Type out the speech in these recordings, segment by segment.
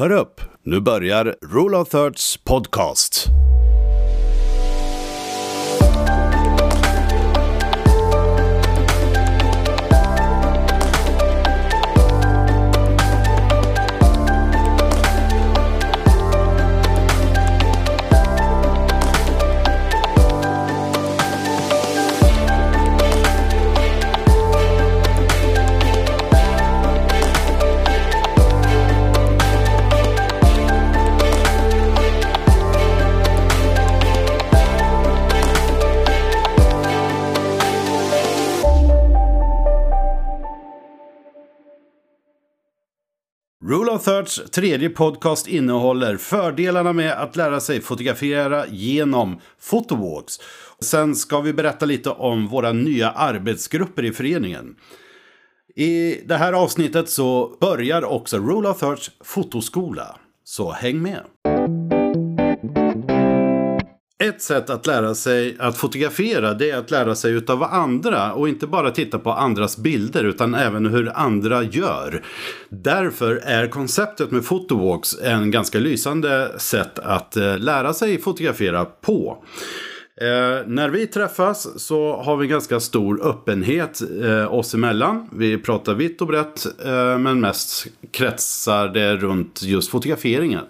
Hör upp, nu börjar Rule of Thirds podcast. Of Thirds tredje podcast innehåller fördelarna med att lära sig fotografera genom photowalks. Sen ska vi berätta lite om våra nya arbetsgrupper i föreningen. I det här avsnittet så börjar också Rule of Thirds fotoskola. Så häng med! Ett sätt att lära sig att fotografera det är att lära sig utav andra och inte bara titta på andras bilder utan även hur andra gör. Därför är konceptet med photowalks en ganska lysande sätt att eh, lära sig fotografera på. Eh, när vi träffas så har vi ganska stor öppenhet eh, oss emellan. Vi pratar vitt och brett eh, men mest kretsar det runt just fotograferingen.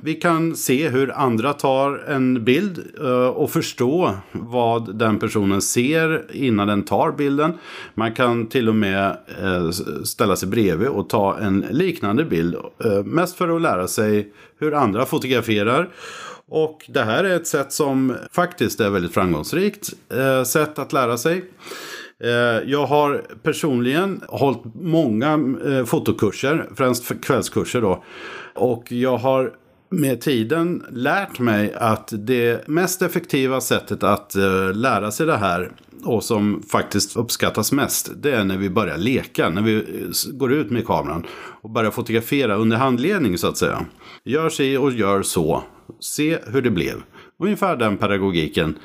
Vi kan se hur andra tar en bild eh, och förstå vad den personen ser innan den tar bilden. Man kan till och med eh, ställa sig bredvid och ta en liknande bild. Eh, mest för att lära sig hur andra fotograferar. Och det här är ett sätt som faktiskt är väldigt framgångsrikt sätt att lära sig. Jag har personligen hållit många fotokurser, främst kvällskurser då. Och jag har med tiden lärt mig att det mest effektiva sättet att eh, lära sig det här och som faktiskt uppskattas mest, det är när vi börjar leka, när vi eh, går ut med kameran och börjar fotografera under handledning så att säga. Gör si och gör så, se hur det blev. Ungefär den pedagogiken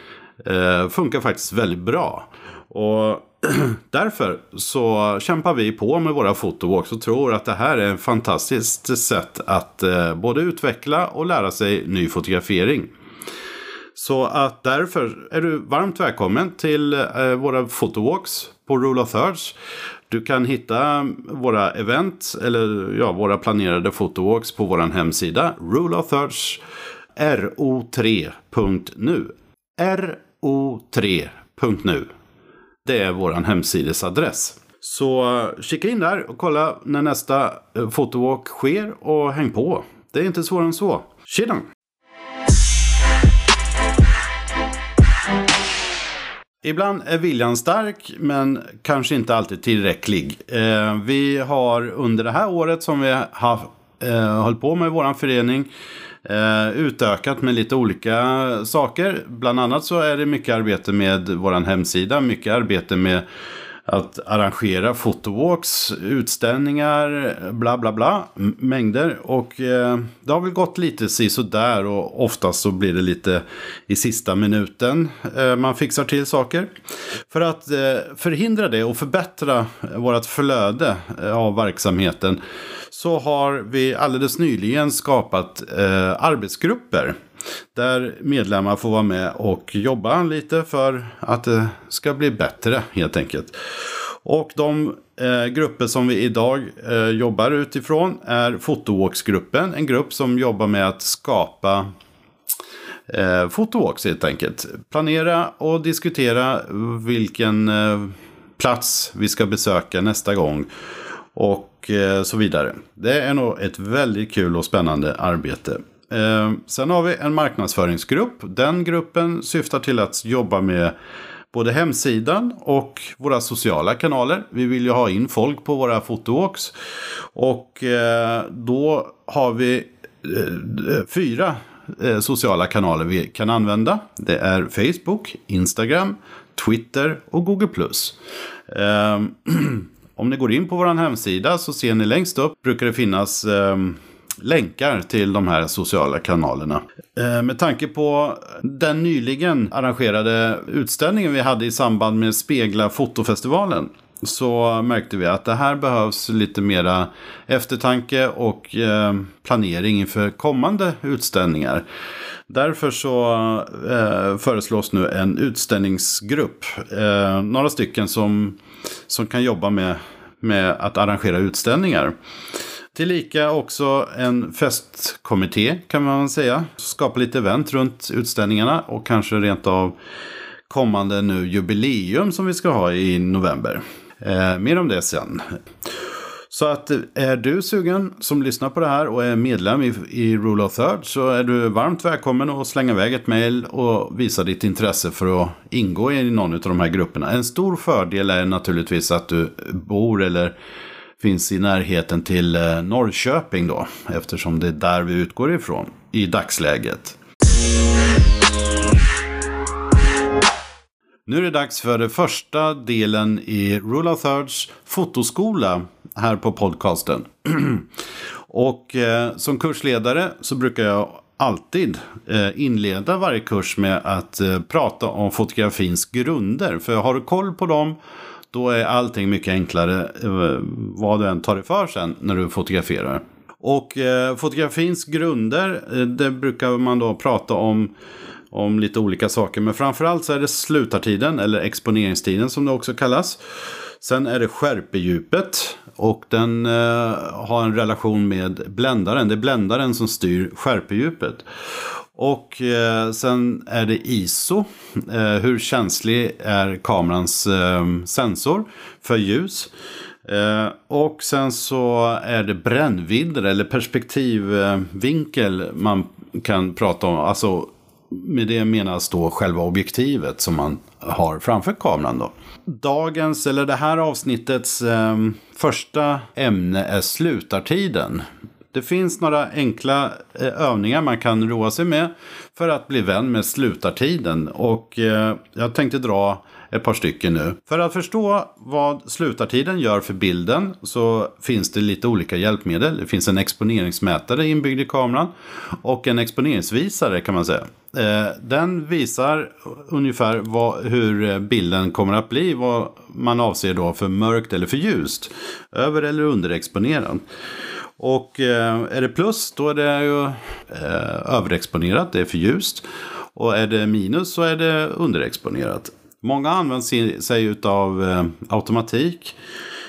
eh, funkar faktiskt väldigt bra. Och därför så kämpar vi på med våra fotowalks och tror att det här är ett fantastiskt sätt att eh, både utveckla och lära sig ny fotografering. Så att därför är du varmt välkommen till eh, våra fotowalks på Rule of Thirds. Du kan hitta våra event eller ja, våra planerade fotowalks på vår hemsida Rule of Thirds ro3.nu ro3.nu det är vår hemsidesadress. Så kika in där och kolla när nästa eh, fotowalk sker och häng på. Det är inte svårare än så. Tjena! Ibland är viljan stark men kanske inte alltid tillräcklig. Eh, vi har under det här året som vi har eh, hållit på med vår förening eh, utökat med lite olika saker. Bland annat så är det mycket arbete med vår hemsida, mycket arbete med att arrangera fotowalks, utställningar, bla bla bla, mängder. Och eh, det har väl gått lite si sådär och oftast så blir det lite i sista minuten eh, man fixar till saker. För att eh, förhindra det och förbättra vårt flöde eh, av verksamheten så har vi alldeles nyligen skapat eh, arbetsgrupper. Där medlemmar får vara med och jobba lite för att det ska bli bättre helt enkelt. Och de eh, grupper som vi idag eh, jobbar utifrån är Fotowalks-gruppen. En grupp som jobbar med att skapa eh, fotowalks helt enkelt. Planera och diskutera vilken eh, plats vi ska besöka nästa gång och eh, så vidare. Det är nog ett väldigt kul och spännande arbete. Eh, sen har vi en marknadsföringsgrupp. Den gruppen syftar till att jobba med både hemsidan och våra sociala kanaler. Vi vill ju ha in folk på våra fotoåks. Och eh, då har vi fyra sociala kanaler vi kan använda. Det är Facebook, Instagram, Twitter och Google+. Om ni går in på vår hemsida så ser ni längst upp brukar det finnas eh, länkar till de här sociala kanalerna. Eh, med tanke på den nyligen arrangerade utställningen vi hade i samband med Spegla fotofestivalen så märkte vi att det här behövs lite mera eftertanke och eh, planering inför kommande utställningar. Därför så eh, föreslås nu en utställningsgrupp. Eh, några stycken som, som kan jobba med, med att arrangera utställningar. Tillika också en festkommitté kan man säga. Skapa lite event runt utställningarna och kanske rent av kommande nu jubileum som vi ska ha i november. Eh, mer om det sen. Så att är du sugen som lyssnar på det här och är medlem i, i Rule of Third så är du varmt välkommen att slänga iväg ett mail och visa ditt intresse för att ingå i någon av de här grupperna. En stor fördel är naturligtvis att du bor eller finns i närheten till eh, Norrköping då eftersom det är där vi utgår ifrån i dagsläget. Nu är det dags för den första delen i Rule of Thirds fotoskola här på podcasten. och eh, som kursledare så brukar jag alltid eh, inleda varje kurs med att eh, prata om fotografins grunder. För har du koll på dem då är allting mycket enklare eh, vad du än tar dig för sen när du fotograferar. Och eh, fotografins grunder, eh, det brukar man då prata om om lite olika saker. Men framförallt så är det slutartiden, eller exponeringstiden som det också kallas. Sen är det skärpedjupet och den eh, har en relation med bländaren. Det är bländaren som styr skärpedjupet. Och eh, sen är det ISO. Eh, hur känslig är kamerans eh, sensor för ljus? Eh, och sen så är det brännvidder eller perspektivvinkel man kan prata om. Alltså med det menas då själva objektivet som man har framför kameran då. Dagens, eller det här avsnittets eh, första ämne är slutartiden. Det finns några enkla eh, övningar man kan roa sig med för att bli vän med slutartiden. Och eh, jag tänkte dra ett par stycken nu. För att förstå vad slutartiden gör för bilden så finns det lite olika hjälpmedel. Det finns en exponeringsmätare inbyggd i kameran och en exponeringsvisare kan man säga. Eh, den visar ungefär vad, hur eh, bilden kommer att bli, vad man avser då för mörkt eller för ljust. Över eller underexponerad. Och eh, är det plus då är det ju överexponerat, det är för ljust. Och är det minus så är det underexponerat. Många använder sig av eh, automatik.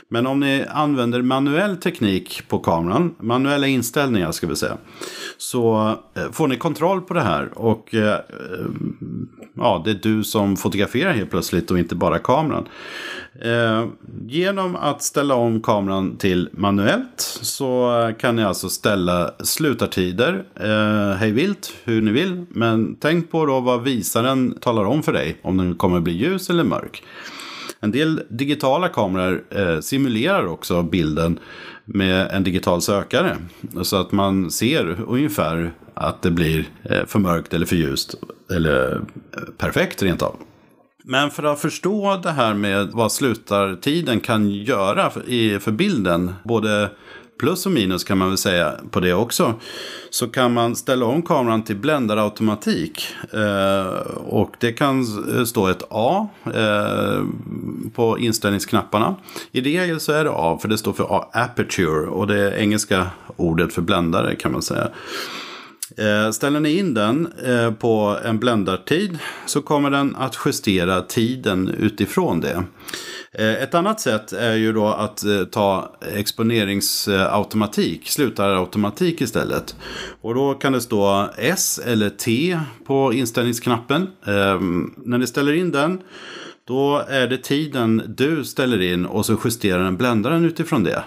Men om ni använder manuell teknik på kameran, manuella inställningar ska vi säga, så eh, får ni kontroll på det här. Och eh, ja, det är du som fotograferar helt plötsligt och inte bara kameran. Eh, genom att ställa om kameran till manuellt så kan ni alltså ställa slutartider eh, hej vilt hur ni vill. Men tänk på då vad visaren talar om för dig om den kommer bli ljus eller mörk. En del digitala kameror eh, simulerar också bilden med en digital sökare. Så att man ser ungefär att det blir eh, för mörkt eller för ljust. Eller eh, perfekt rent av. Men för att förstå det här med vad slutartiden kan göra för bilden, både plus och minus kan man väl säga på det också. Så kan man ställa om kameran till bländarautomatik. Eh, och det kan stå ett A på inställningsknapparna. I regel så är det A för det står för aperture och det är engelska ordet för bländare kan man säga. Eh, ställer ni in den eh, på en bländartid så kommer den att justera tiden utifrån det. Eh, ett annat sätt är ju då att eh, ta exponeringsautomatik, slutarautomatik istället. Och då kan det stå S eller T på inställningsknappen. Eh, när ni ställer in den då är det tiden du ställer in och så justerar den bländaren utifrån det.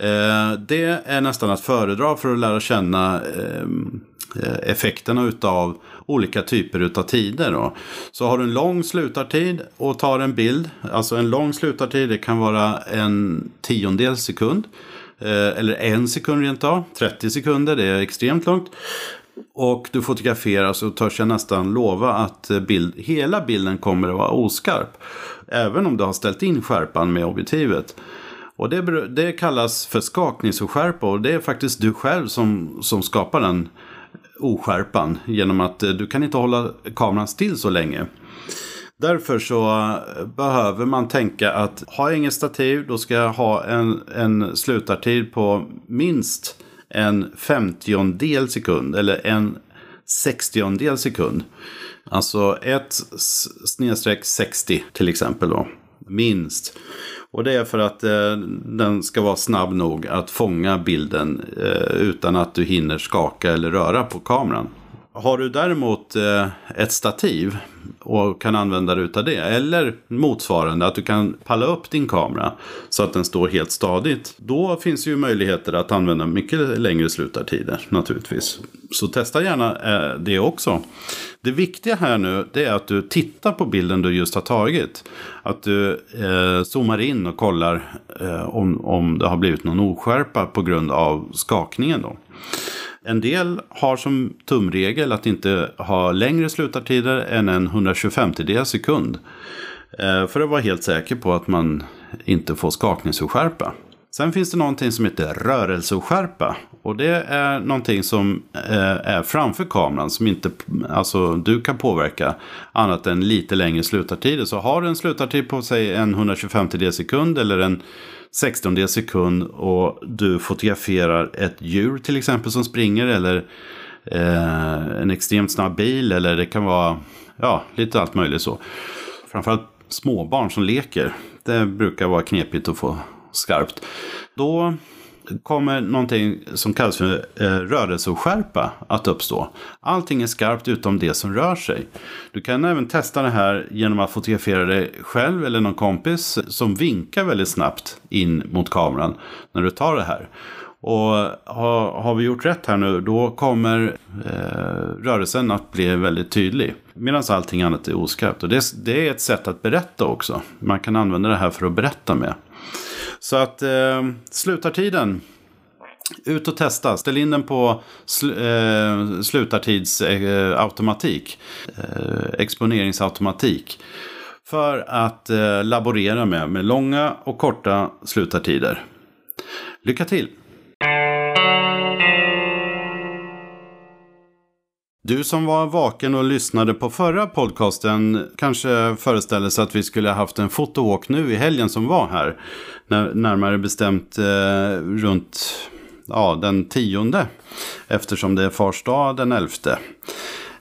Eh, det är nästan att föredra för att lära känna eh, effekterna utav olika typer utav tider. Då. Så har du en lång slutartid och tar en bild, alltså en lång slutartid, det kan vara en tiondel sekund. Eh, eller en sekund rent av, 30 sekunder, det är extremt långt. Och du fotograferar så törs jag nästan lova att bild, hela bilden kommer att vara oskarp. Även om du har ställt in skärpan med objektivet. Och det, det kallas för skakningsoskärpa och det är faktiskt du själv som, som skapar den oskärpan genom att eh, du kan inte hålla kameran still så länge. Därför så eh, behöver man tänka att har jag inget stativ då ska jag ha en, en slutartid på minst en femtiondel sekund eller en sextiondel sekund. Alltså ett snedstreck 60 till exempel då. Minst. Och det är för att eh, den ska vara snabb nog att fånga bilden eh, utan att du hinner skaka eller röra på kameran. Har du däremot eh, ett stativ och kan använda dig av det. Eller motsvarande, att du kan palla upp din kamera så att den står helt stadigt. Då finns ju möjligheter att använda mycket längre slutartider naturligtvis. Så testa gärna eh, det också. Det viktiga här nu det är att du tittar på bilden du just har tagit. Att du eh, zoomar in och kollar eh, om, om det har blivit någon oskärpa på grund av skakningen. Då. En del har som tumregel att inte ha längre slutartider än en 125 sekund. Eh, för att vara helt säker på att man inte får skakningsoskärpa. Sen finns det någonting som heter rörelseoskärpa. Och det är någonting som eh, är framför kameran som inte alltså, du kan påverka annat än lite längre slutartider. Så har du en slutartid på sig en 125 sekund eller en 16 sekund och du fotograferar ett djur till exempel som springer eller eh, en extremt snabb bil eller det kan vara ja, lite allt möjligt så. Framförallt småbarn som leker. Det brukar vara knepigt att få skarpt. Då kommer någonting som kallas för eh, rörelseoskärpa att uppstå. Allting är skarpt utom det som rör sig. Du kan även testa det här genom att fotografera dig själv eller någon kompis som vinkar väldigt snabbt in mot kameran när du tar det här. Och har, har vi gjort rätt här nu då kommer eh, rörelsen att bli väldigt tydlig. Medan allting annat är oskarpt. Och det, det är ett sätt att berätta också. Man kan använda det här för att berätta med. Så att eh, slutartiden. Ut och testa. Ställ in den på sl eh, slutartidsautomatik. Eh, exponeringsautomatik. För att eh, laborera med, med långa och korta slutartider. Lycka till! Du som var vaken och lyssnade på förra podcasten kanske föreställer sig att vi skulle haft en fotowalk nu i helgen som var här. närmare bestämt eh, runt ja, den tionde. Eftersom det är fars dag den elfte.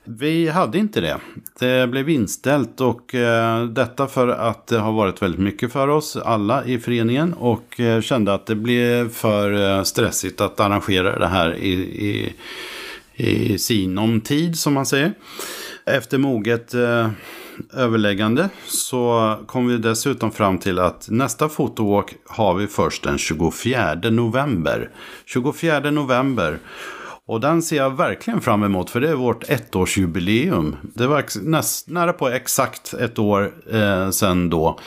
Vi hade inte det. Det blev inställt och eh, detta för att det har varit väldigt mycket för oss alla i föreningen och eh, kände att det blev för eh, stressigt att arrangera det här i, i i sinom tid som man säger. Efter moget eh, överläggande så kom vi dessutom fram till att nästa fotowalk har vi först den 24 november. 24 november. Och den ser jag verkligen fram emot för det är vårt ettårsjubileum. Det var näst, nära på exakt ett år eh, sedan då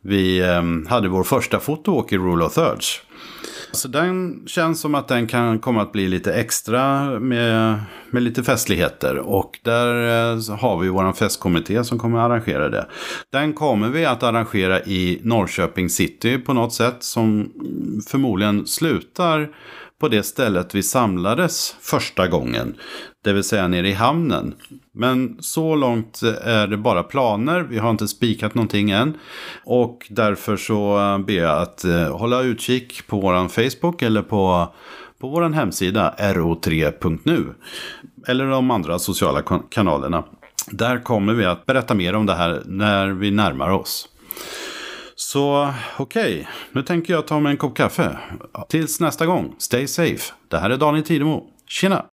vi eh, hade vår första fotowalk i Rule of Thirds. Så den känns som att den kan komma att bli lite extra med, med lite festligheter. Och där eh, har vi vår festkommitté som kommer att arrangera det. Den kommer vi att arrangera i Norrköping city på något sätt som förmodligen slutar på det stället vi samlades första gången. Det vill säga nere i hamnen. Men så långt är det bara planer. Vi har inte spikat någonting än. Och därför så eh, ber jag att eh, hålla utkik på vår Facebook eller på, på vår hemsida ro3.nu. Eller de andra sociala kanalerna. Där kommer vi att berätta mer om det här när vi närmar oss. Så okej, okay. nu tänker jag ta mig en kopp kaffe. Tills nästa gång, stay safe. Det här är Daniel Tidemo. Tjena!